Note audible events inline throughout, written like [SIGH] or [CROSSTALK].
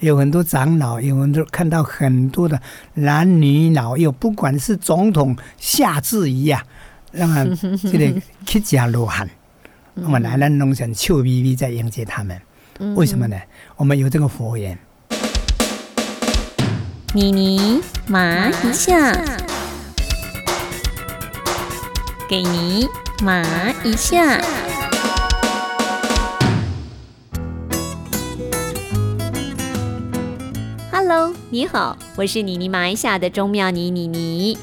有很多长老，有很多看到很多的男女老幼，不管是总统夏至仪呀，让他这个乞家罗汉，我们来咱弄成笑眯眯在迎接他们。为什么呢？我们有这个佛缘。妮妮麻一下，给你麻一下。你好，我是妮妮麻一下的钟妙妮妮妮，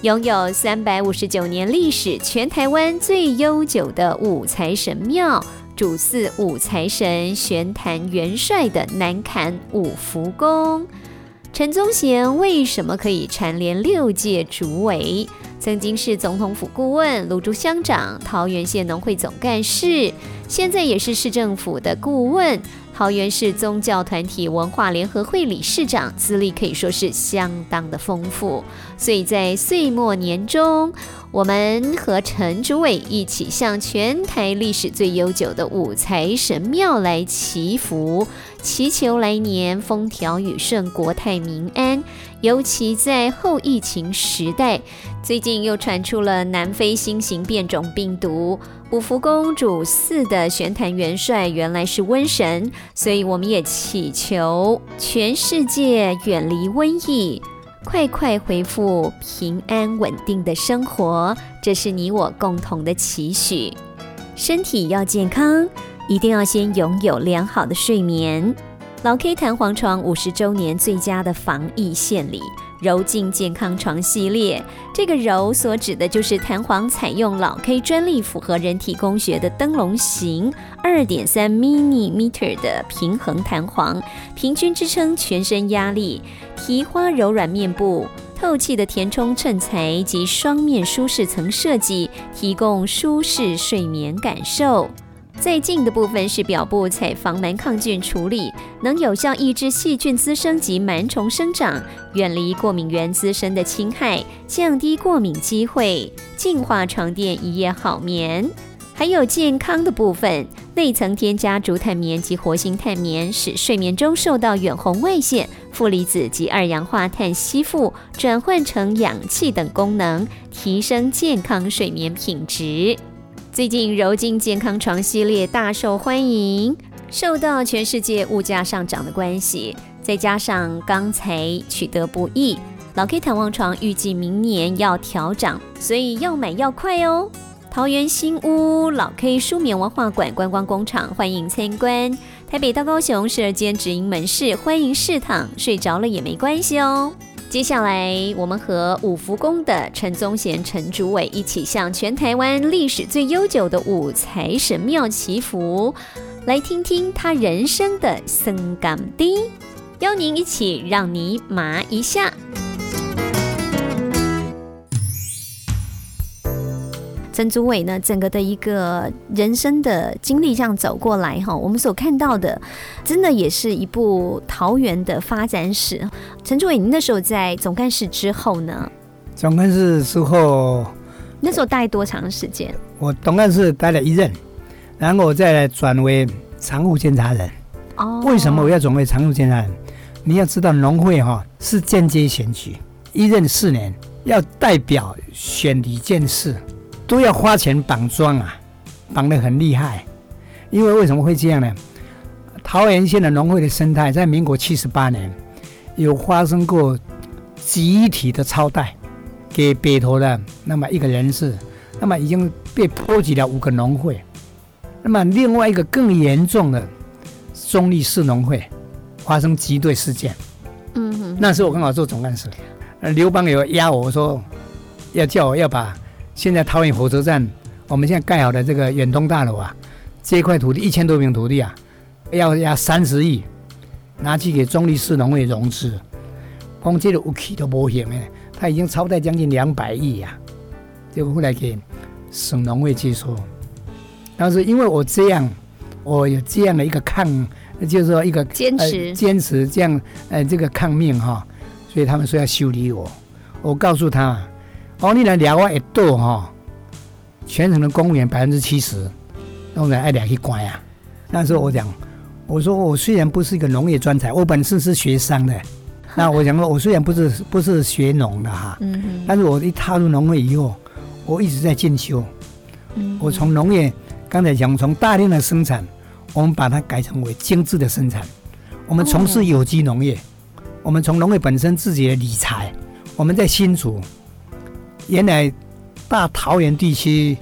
拥有三百五十九年历史，全台湾最悠久的五财神庙，主祀五财神玄坛元帅的南坎五福宫。陈宗贤为什么可以蝉联六届主委？曾经是总统府顾问、芦竹乡长、桃园县农会总干事，现在也是市政府的顾问。桃园市宗教团体文化联合会理事长，资历可以说是相当的丰富。所以在岁末年终，我们和陈主委一起向全台历史最悠久的五财神庙来祈福，祈求来年风调雨顺、国泰民安。尤其在后疫情时代，最近又传出了南非新型变种病毒。五福公主祀的玄坛元帅原来是瘟神，所以我们也祈求全世界远离瘟疫，快快回复平安稳定的生活。这是你我共同的期许。身体要健康，一定要先拥有良好的睡眠。老 K 弹簧床五十周年最佳的防疫献礼。柔净健康床系列，这个柔所指的就是弹簧采用老 K 专利，符合人体工学的灯笼形二点三 mini meter 的平衡弹簧，平均支撑全身压力，提花柔软面部，透气的填充衬材及双面舒适层设计，提供舒适睡眠感受。最近的部分是表布采防螨抗菌处理，能有效抑制细菌滋生及螨虫生长，远离过敏源滋生的侵害，降低过敏机会，净化床垫一夜好眠。还有健康的部分，内层添加竹炭棉及活性炭棉，使睡眠中受到远红外线、负离子及二氧化碳吸附，转换成氧气等功能，提升健康睡眠品质。最近柔净健康床系列大受欢迎，受到全世界物价上涨的关系，再加上钢材取得不易，老 K 弹簧床预计明年要调涨，所以要买要快哦。桃园新屋老 K 舒眠文化馆观光工厂欢迎参观，台北到高雄十二间直营门市欢迎试躺，睡着了也没关系哦。接下来，我们和五福宫的陈宗贤陈主委一起向全台湾历史最悠久的五财神庙祈福，来听听他人生的生感低，邀您一起让你麻一下。陈祖伟呢，整个的一个人生的经历这样走过来哈，我们所看到的，真的也是一部桃园的发展史。陈祖伟，您那时候在总干事之后呢？总干事之后，那时候待多长时间？我总干事待了一任，然后我再转为常务监察人。哦，为什么我要转为常务监察人？你要知道，农会哈是间接选举，一任四年，要代表选里见事。都要花钱绑桩啊，绑得很厉害。因为为什么会这样呢？桃园县的农会的生态，在民国七十八年有发生过集体的超贷给北投的那么一个人士，那么已经被波及了五个农会。那么另外一个更严重的中立市农会发生集队事件。嗯哼，那时候我刚好做总干事，刘邦有压我说要叫我要把。现在桃园火车站，我们现在盖好的这个远东大楼啊，这块土地一千多平土地啊，要要三十亿，拿去给中立市农会融资，光这个武器都不行诶，他已经超贷将近两百亿呀，结果后来给省农会接收，但是因为我这样，我有这样的一个抗，就是说一个坚持。坚持这样呃这个抗命哈，所以他们说要修理我，我告诉他。哦，你来聊我一度哈，全城的公务员百分之七十，当然爱俩去关啊。那时候我讲，我说我虽然不是一个农业专才，我本身是学商的。那我讲说，我虽然不是不是学农的哈，嗯但是我一踏入农会以后，我一直在进修。嗯，我从农业刚才讲，从大量的生产，我们把它改成为精致的生产。我们从事有机农业，我们从农业本身自己的理财，我们在新竹，原来大桃园地区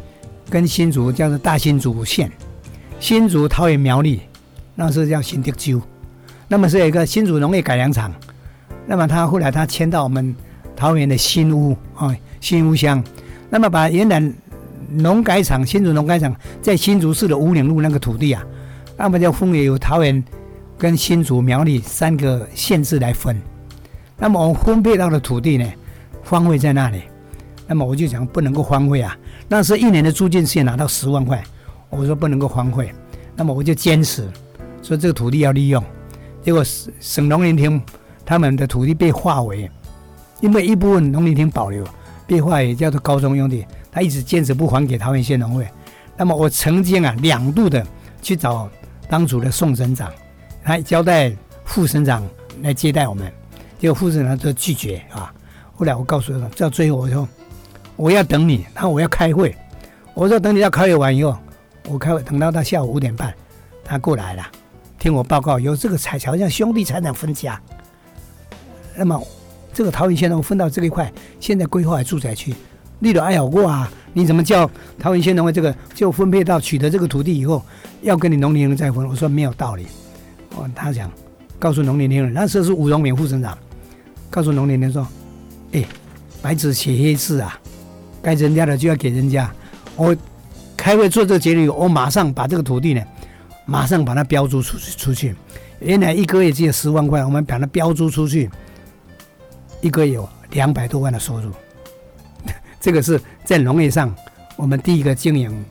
跟新竹叫做大新竹县，新竹桃园苗栗，那是叫新德州，那么是有一个新竹农业改良场。那么他后来他迁到我们桃园的新屋啊，新屋乡。那么把原来农改场新竹农改场在新竹市的五岭路那个土地啊，那么就分为有桃园跟新竹苗栗三个县市来分。那么我们分配到的土地呢，方位在那里。那么我就讲不能够荒废啊。那时一年的租金是拿到十万块，我说不能够荒废。那么我就坚持说这个土地要利用。结果省省农林厅。他们的土地被划为，因为一部分农林厅保留，被划为叫做高中用地。他一直坚持不还给桃园县农会。那么我曾经啊两度的去找当主的宋省长，他交代副省长来接待我们，结果副省长都拒绝啊。后来我告诉他，到最后我说我要等你，然后我要开会。我说等你要开会完以后，我开会等到他下午五点半，他过来了，听我报告，有这个彩桥像兄弟财产分家。那么，这个桃园县农分到这一块，现在规划住宅区，立了哎好过啊！你怎么叫桃园县农会这个就分配到取得这个土地以后，要跟你农林人再分？我说没有道理。哦，他讲，告诉农林人，那时候是吴荣敏副省长，告诉农林人说：“哎，白纸写黑字啊，该人家的就要给人家。我开会做这个决议，我马上把这个土地呢，马上把它标租出去出去。原来一个月只有十万块，我们把它标租出去。”一个月有两百多万的收入，[LAUGHS] 这个是在农业上我们第一个经营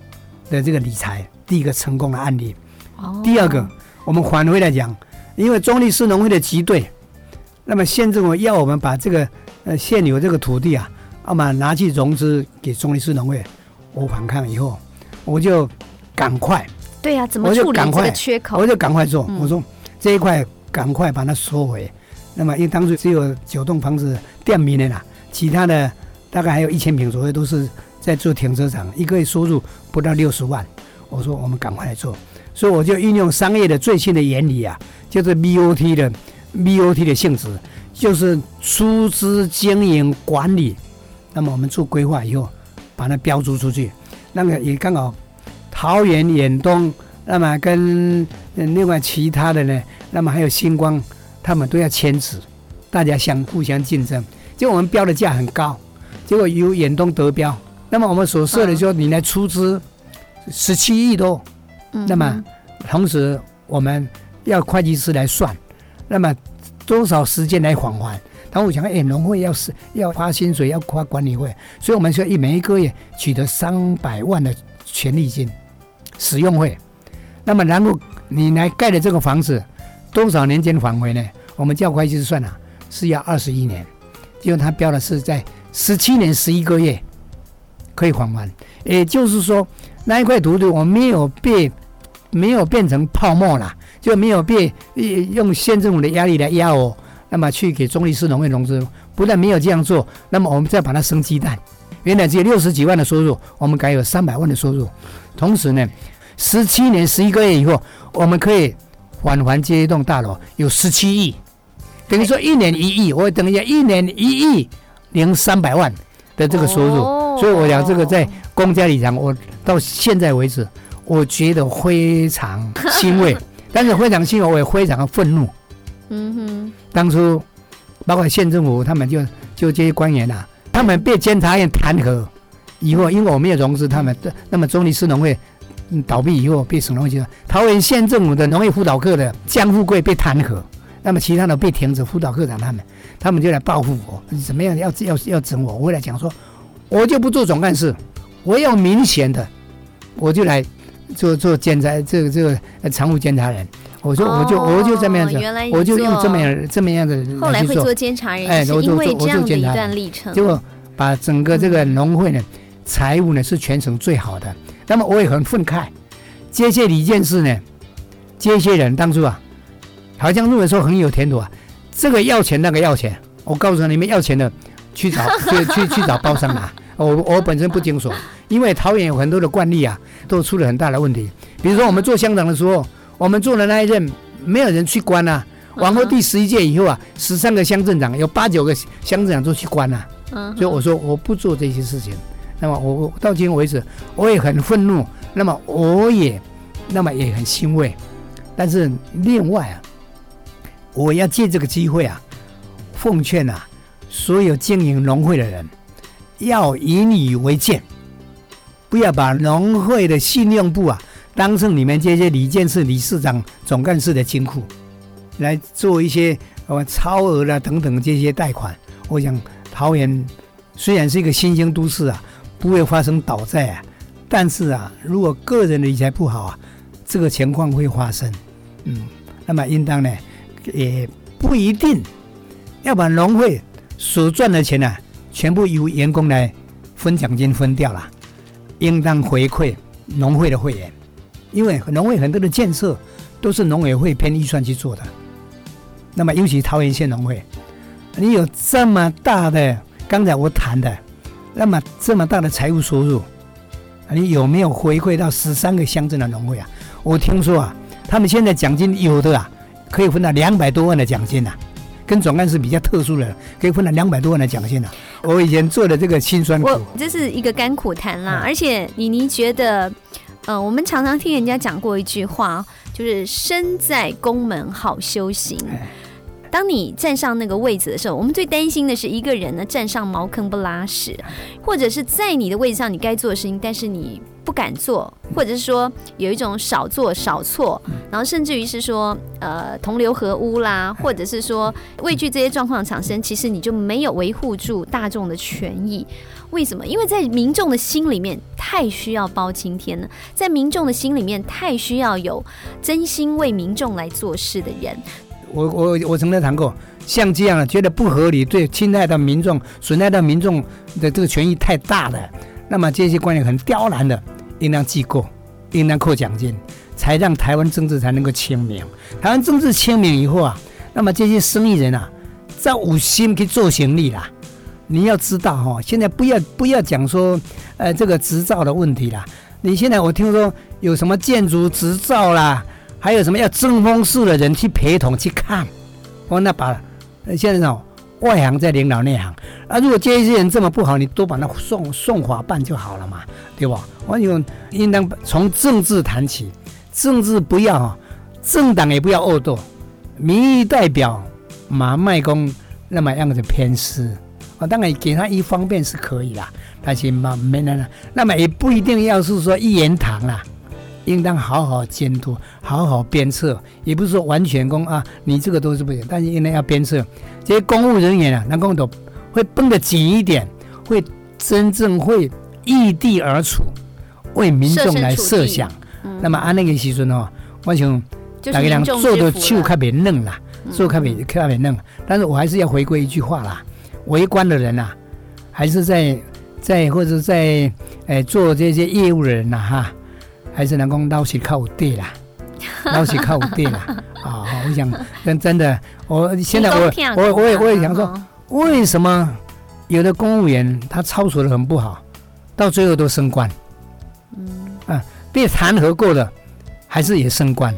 的这个理财第一个成功的案例。哦。第二个，我们返回来讲，因为中立市农会的集队，那么县政府要我们把这个呃现有这个土地啊，那么拿去融资给中立市农会，我反抗以后，我就赶快。对呀，怎么处理这个缺口？我就赶快做。我说这一块赶快把它收回。那么，因为当时只有九栋房子店面的啦，其他的大概还有一千平左右，都是在做停车场，一个月收入不到六十万。我说我们赶快来做，所以我就运用商业的最新的原理啊，就是 BOT 的 BOT 的性质，就是出资经营管理。那么我们做规划以后，把它标注出去，那个也刚好桃园远东，那么跟另外其他的呢，那么还有星光。他们都要签字，大家相互相竞争。结果我们标的价很高，结果由远东得标。那么我们所设的说，你来出资十七亿多，那么同时我们要会计师来算，那么多少时间来还还？他我讲，哎，农会要是要花薪水，要花管理费，所以我们说一每一个月取得三百万的权利金、使用费。那么然后你来盖的这个房子，多少年间还回呢？我们叫会计算了，是要二十一年，因为他标的是在十七年十一个月可以还完，也就是说那一块土地我没有被没有变成泡沫了，就没有被用县政府的压力来压我，那么去给中立市农业融资，不但没有这样做，那么我们再把它生鸡蛋，原来只有六十几万的收入，我们改有三百万的收入，同时呢，十七年十一个月以后，我们可以返还这一栋大楼有十七亿。等于说一年一亿，我等一下一年一亿零三百万的这个收入，所以我讲这个在公家里讲，我到现在为止，我觉得非常欣慰，[LAUGHS] 但是非常欣慰，我也非常的愤怒。嗯哼，当初包括县政府他们就就这些官员呐，他们被监察院弹劾以后，因为我没有融资，他们那么中立市农会倒闭以后被省农会，桃园县政府的农业辅导课的江富贵被弹劾。那么其他的被停止辅导课长他们，他们就来报复我，怎么样？要要要整我？我来讲说，我就不做总干事，我要明显的，我就来做做监察这个这个常务监察人。我说我就我就这么样子，我就用这么样这么样子后来会做监察人，哎，因为这样的一段历程，结果把整个这个农会呢，财务呢是全省最好的。那么我也很愤慨，接下李件事呢，接些人当初啊，好像认为说很有前途啊，这个要钱那个要钱，我告诉你们要钱的去找 [LAUGHS] 去去去找包商拿。我我本身不清楚，因为桃园有很多的惯例啊，都出了很大的问题。比如说我们做乡长的时候，我们做的那一任没有人去关啊。往后第十一届以后啊，十三个乡镇长有八九个乡镇长都去关了。嗯，所以我说我不做这些事情。那么我到今天为止，我也很愤怒。那么我也，那么也很欣慰。但是另外啊，我要借这个机会啊，奉劝啊，所有经营农会的人。要以你为鉴，不要把农会的信用部啊当成你们这些李监事、理事长、总干事的金库，来做一些呃超额的等等这些贷款。我想桃园虽然是一个新兴都市啊，不会发生倒债啊，但是啊，如果个人的理财不好啊，这个情况会发生。嗯，那么应当呢，也不一定要把农会所赚的钱呢。全部由员工来分奖金分掉了，应当回馈农会的会员，因为农会很多的建设都是农委会偏预算去做的。那么尤其桃园县农会，你有这么大的刚才我谈的，那么这么大的财务收入，你有没有回馈到十三个乡镇的农会啊？我听说啊，他们现在奖金有的啊，可以分到两百多万的奖金呐。跟总干事比较特殊的，可以分了两百多万的奖金呢。我以前做的这个辛酸苦，这是一个甘苦谈啦。而且妮妮觉得，呃，我们常常听人家讲过一句话，就是身在宫门好修行。当你站上那个位置的时候，我们最担心的是一个人呢站上茅坑不拉屎，或者是在你的位置上你该做的事情，但是你。不敢做，或者是说有一种少做少错，然后甚至于是说呃同流合污啦，或者是说畏惧这些状况产生，其实你就没有维护住大众的权益。为什么？因为在民众的心里面太需要包青天了，在民众的心里面太需要有真心为民众来做事的人。我我我曾经谈过，像这样觉得不合理，对侵害到民众、损害到民众的这个权益太大的，那么这些观念很刁难的。应当记过，应当扣奖金，才让台湾政治才能够清明。台湾政治清明以后啊，那么这些生意人啊，在有心去做行李啦。你要知道哈，现在不要不要讲说，呃，这个执照的问题啦。你现在我听说有什么建筑执照啦，还有什么要正风室的人去陪同去看，我那把现在哦外行在领导内行。啊，如果这些人这么不好，你都把他送送法办就好了嘛，对吧？我有应当从政治谈起，政治不要，政党也不要恶斗，民意代表马麦公那么样子偏私，啊，当然给他一方便是可以啦，但是嘛没那那么也不一定要是说一言堂啦，应当好好监督，好好鞭策，也不是说完全公啊，你这个都是不行，但是应该要鞭策这些公务人员啊，能够都。会绷得紧一点，会真正会异地而处，为民众来设想。那么按那个时阵哦，我想大家人做的手较别嫩啦，做较别较别嫩。但是我还是要回归一句话啦：围观的人呐，还是在在或者在诶做这些业务的人呐哈，还是能够捞起靠地啦，[LAUGHS] 捞起靠地啦。啊，我想真真的，我现在我我我也我也想说。为什么有的公务员他操守的很不好，到最后都升官？嗯啊，被弹劾过的还是也升官？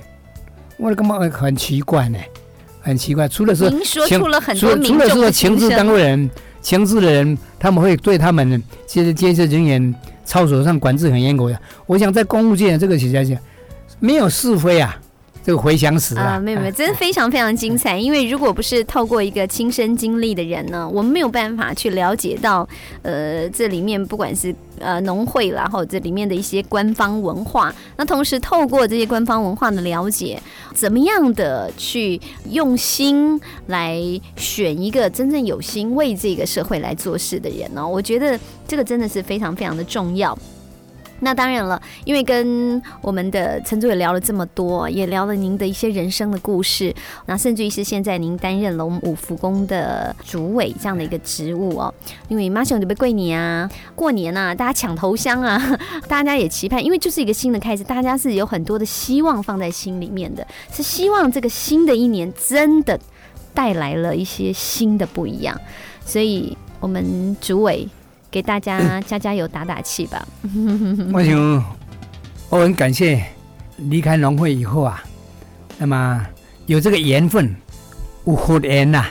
我的感觉很奇怪呢，很奇怪。除了说情，除了除了说情治单位人、情治的人，他们会对他们这些建设人员操守上管制很严格呀。我想在公务界这个起下去，没有是非啊。这个回想史啊，没有没有，[LAUGHS] 真的非常非常精彩。[LAUGHS] 因为如果不是透过一个亲身经历的人呢，我们没有办法去了解到，呃，这里面不管是呃农会啦，或者这里面的一些官方文化。那同时透过这些官方文化的了解，怎么样的去用心来选一个真正有心为这个社会来做事的人呢？我觉得这个真的是非常非常的重要。那当然了，因为跟我们的陈主也聊了这么多，也聊了您的一些人生的故事，那甚至于是现在您担任了我们五福宫的主委这样的一个职务哦。因为马上准备过年啊，过年啊，大家抢头香啊，[LAUGHS] 大家也期盼，因为就是一个新的开始，大家是有很多的希望放在心里面的，是希望这个新的一年真的带来了一些新的不一样，所以我们主委。给大家加加油、打打气吧！[LAUGHS] 我想，我很感谢离开农会以后啊，那么有这个缘分，五福缘呐，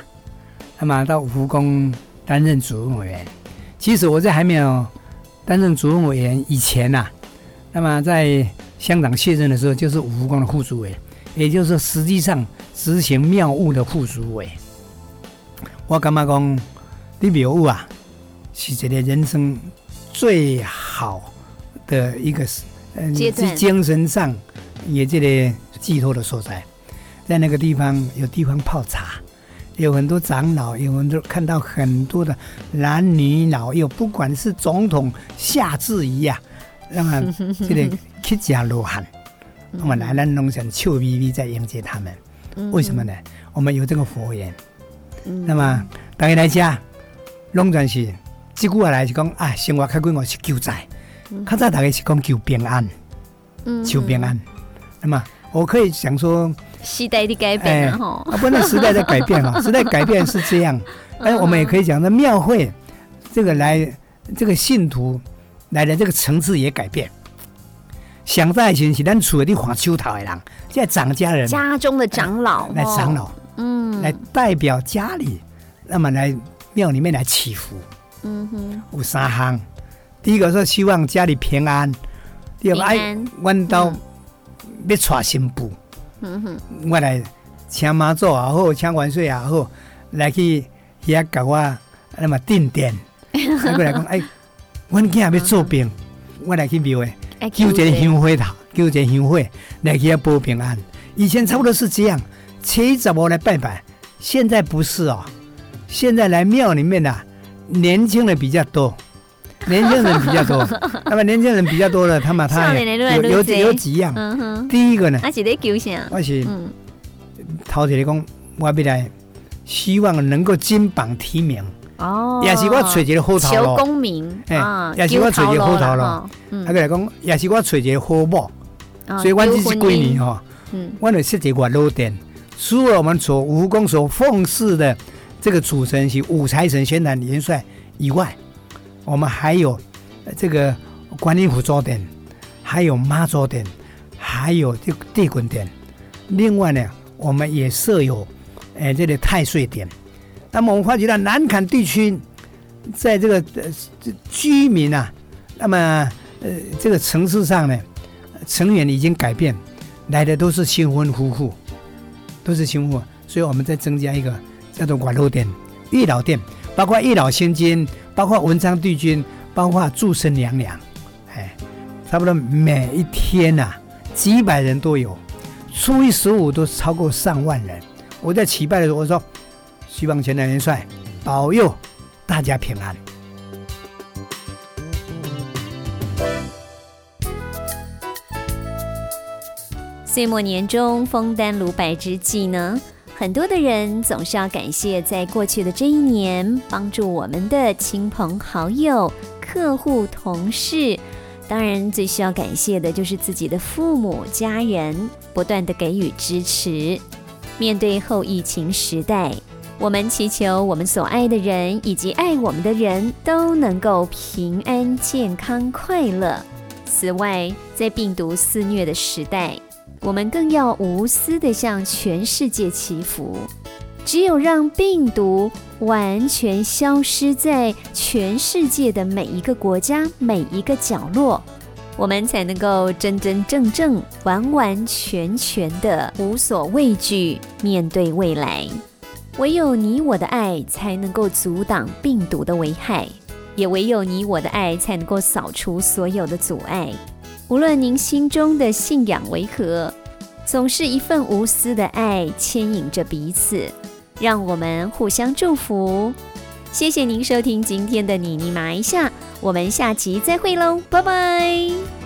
那么到五福宫担任主任委员。其实我在还没有担任主任委员以前呐，那么在香港卸任的时候，就是五福宫的副主委，也就是实际上执行庙务的副主委。我干嘛讲你庙务啊？是这个人生最好的一个嗯，是精神上也这个寄托的所在，在那个地方有地方泡茶，有很多长老，有很多看到很多的男女老幼，不管是总统夏至仪呀，让这个乞家罗汉，我们来南农村笑眯眯在迎接他们。为什么呢？我们有这个佛缘。那么大家来家，龙转是。这句话来是讲啊，生活开关我是救灾，较早大概是讲求平安，求平安。那么我可以想说，时代的改变哈，啊，不能时代在改变哈，[LAUGHS] 时代改变是这样。哎，我们也可以讲，那庙会这个来，这个信徒来的这个层次也改变。想在前是咱厝里画秋桃的人，现在长家人，家中的长老来长老，嗯，来代表家里，那么来庙里面来祈福。嗯哼，有三项。第一个是希望家里平安，第二个哎，阮到要娶新妇，嗯哼，我来请妈祖也好，请万岁也好，来去遐甲我那么定点。[LAUGHS] 再过来讲，哎，阮囝要做兵，我来去庙诶，救一个香火头，救一个香火来去遐保平安。以前差不多是这样，七十五来拜拜，现在不是哦，现在来庙里面呐。年轻人比较多，年轻人比较多。[LAUGHS] 那么年轻人比较多的，他们他有有有几样。第一个呢，我是在求啥？我是头一个讲，我未来希望能够金榜题名。哦，也是我找一个好头求功名。哎，也是我找一个好头咯。他过来讲，也是我找一个好某。所以，我这是几年哈，我就设一个路点，除了我们所武功所奉祀的。这个主神是五财神宣坛元帅以外，我们还有这个观音菩萨殿，还有妈祖殿，还有这个地滚殿。另外呢，我们也设有哎这个太岁殿。那么我们发觉到南坎地区，在这个呃居民啊，那么呃这个城市上呢，成员已经改变，来的都是新婚夫妇，都是新婚，所以我们再增加一个。叫做管路殿、月老殿，包括月老仙君，包括文昌帝君，包括祝生娘娘，哎，差不多每一天呐，几百人都有，初一十五都超过上万人。我在祈拜的时候，我说希望前南元帅保佑大家平安。岁末年终，封丹炉白之际呢？很多的人总是要感谢在过去的这一年帮助我们的亲朋好友、客户、同事，当然最需要感谢的就是自己的父母、家人，不断的给予支持。面对后疫情时代，我们祈求我们所爱的人以及爱我们的人都能够平安、健康、快乐。此外，在病毒肆虐的时代，我们更要无私地向全世界祈福，只有让病毒完全消失在全世界的每一个国家、每一个角落，我们才能够真真正正、完完全全的无所畏惧面对未来。唯有你我的爱，才能够阻挡病毒的危害；也唯有你我的爱，才能够扫除所有的阻碍。无论您心中的信仰为何，总是一份无私的爱牵引着彼此，让我们互相祝福。谢谢您收听今天的妮妮麻一下，我们下期再会喽，拜拜。